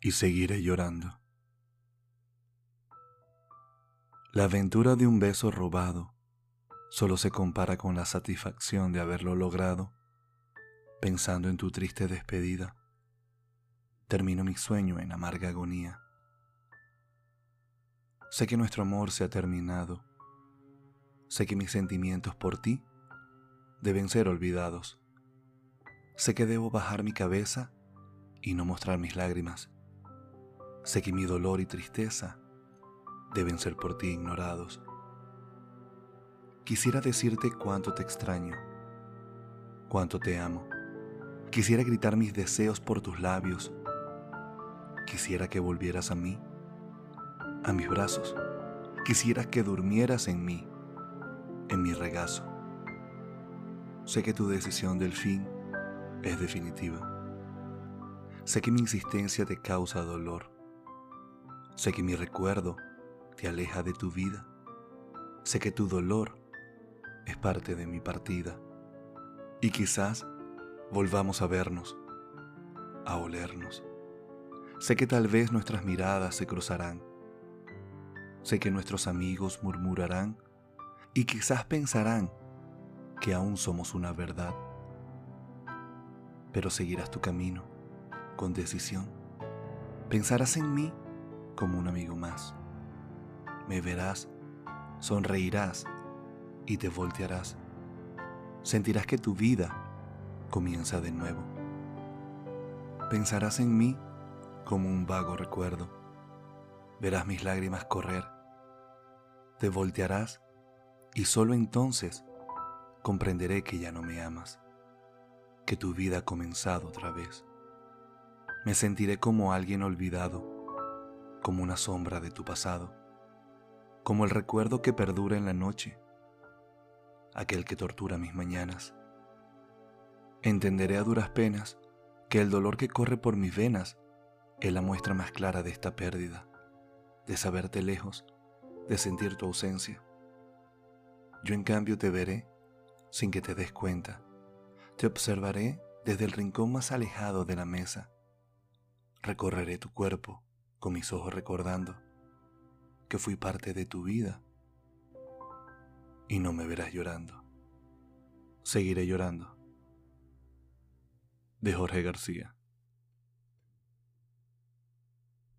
y seguiré llorando. La aventura de un beso robado solo se compara con la satisfacción de haberlo logrado. Pensando en tu triste despedida, termino mi sueño en amarga agonía. Sé que nuestro amor se ha terminado. Sé que mis sentimientos por ti deben ser olvidados. Sé que debo bajar mi cabeza y no mostrar mis lágrimas. Sé que mi dolor y tristeza deben ser por ti ignorados. Quisiera decirte cuánto te extraño, cuánto te amo. Quisiera gritar mis deseos por tus labios. Quisiera que volvieras a mí, a mis brazos. Quisiera que durmieras en mí, en mi regazo. Sé que tu decisión del fin es definitiva. Sé que mi insistencia te causa dolor. Sé que mi recuerdo te aleja de tu vida. Sé que tu dolor es parte de mi partida. Y quizás volvamos a vernos, a olernos. Sé que tal vez nuestras miradas se cruzarán. Sé que nuestros amigos murmurarán y quizás pensarán que aún somos una verdad. Pero seguirás tu camino con decisión. Pensarás en mí como un amigo más. Me verás, sonreirás y te voltearás. Sentirás que tu vida comienza de nuevo. Pensarás en mí como un vago recuerdo. Verás mis lágrimas correr. Te voltearás y solo entonces comprenderé que ya no me amas, que tu vida ha comenzado otra vez. Me sentiré como alguien olvidado, como una sombra de tu pasado, como el recuerdo que perdura en la noche, aquel que tortura mis mañanas. Entenderé a duras penas que el dolor que corre por mis venas es la muestra más clara de esta pérdida, de saberte lejos, de sentir tu ausencia. Yo en cambio te veré sin que te des cuenta. Te observaré desde el rincón más alejado de la mesa. Recorreré tu cuerpo con mis ojos recordando que fui parte de tu vida y no me verás llorando. Seguiré llorando. De Jorge García.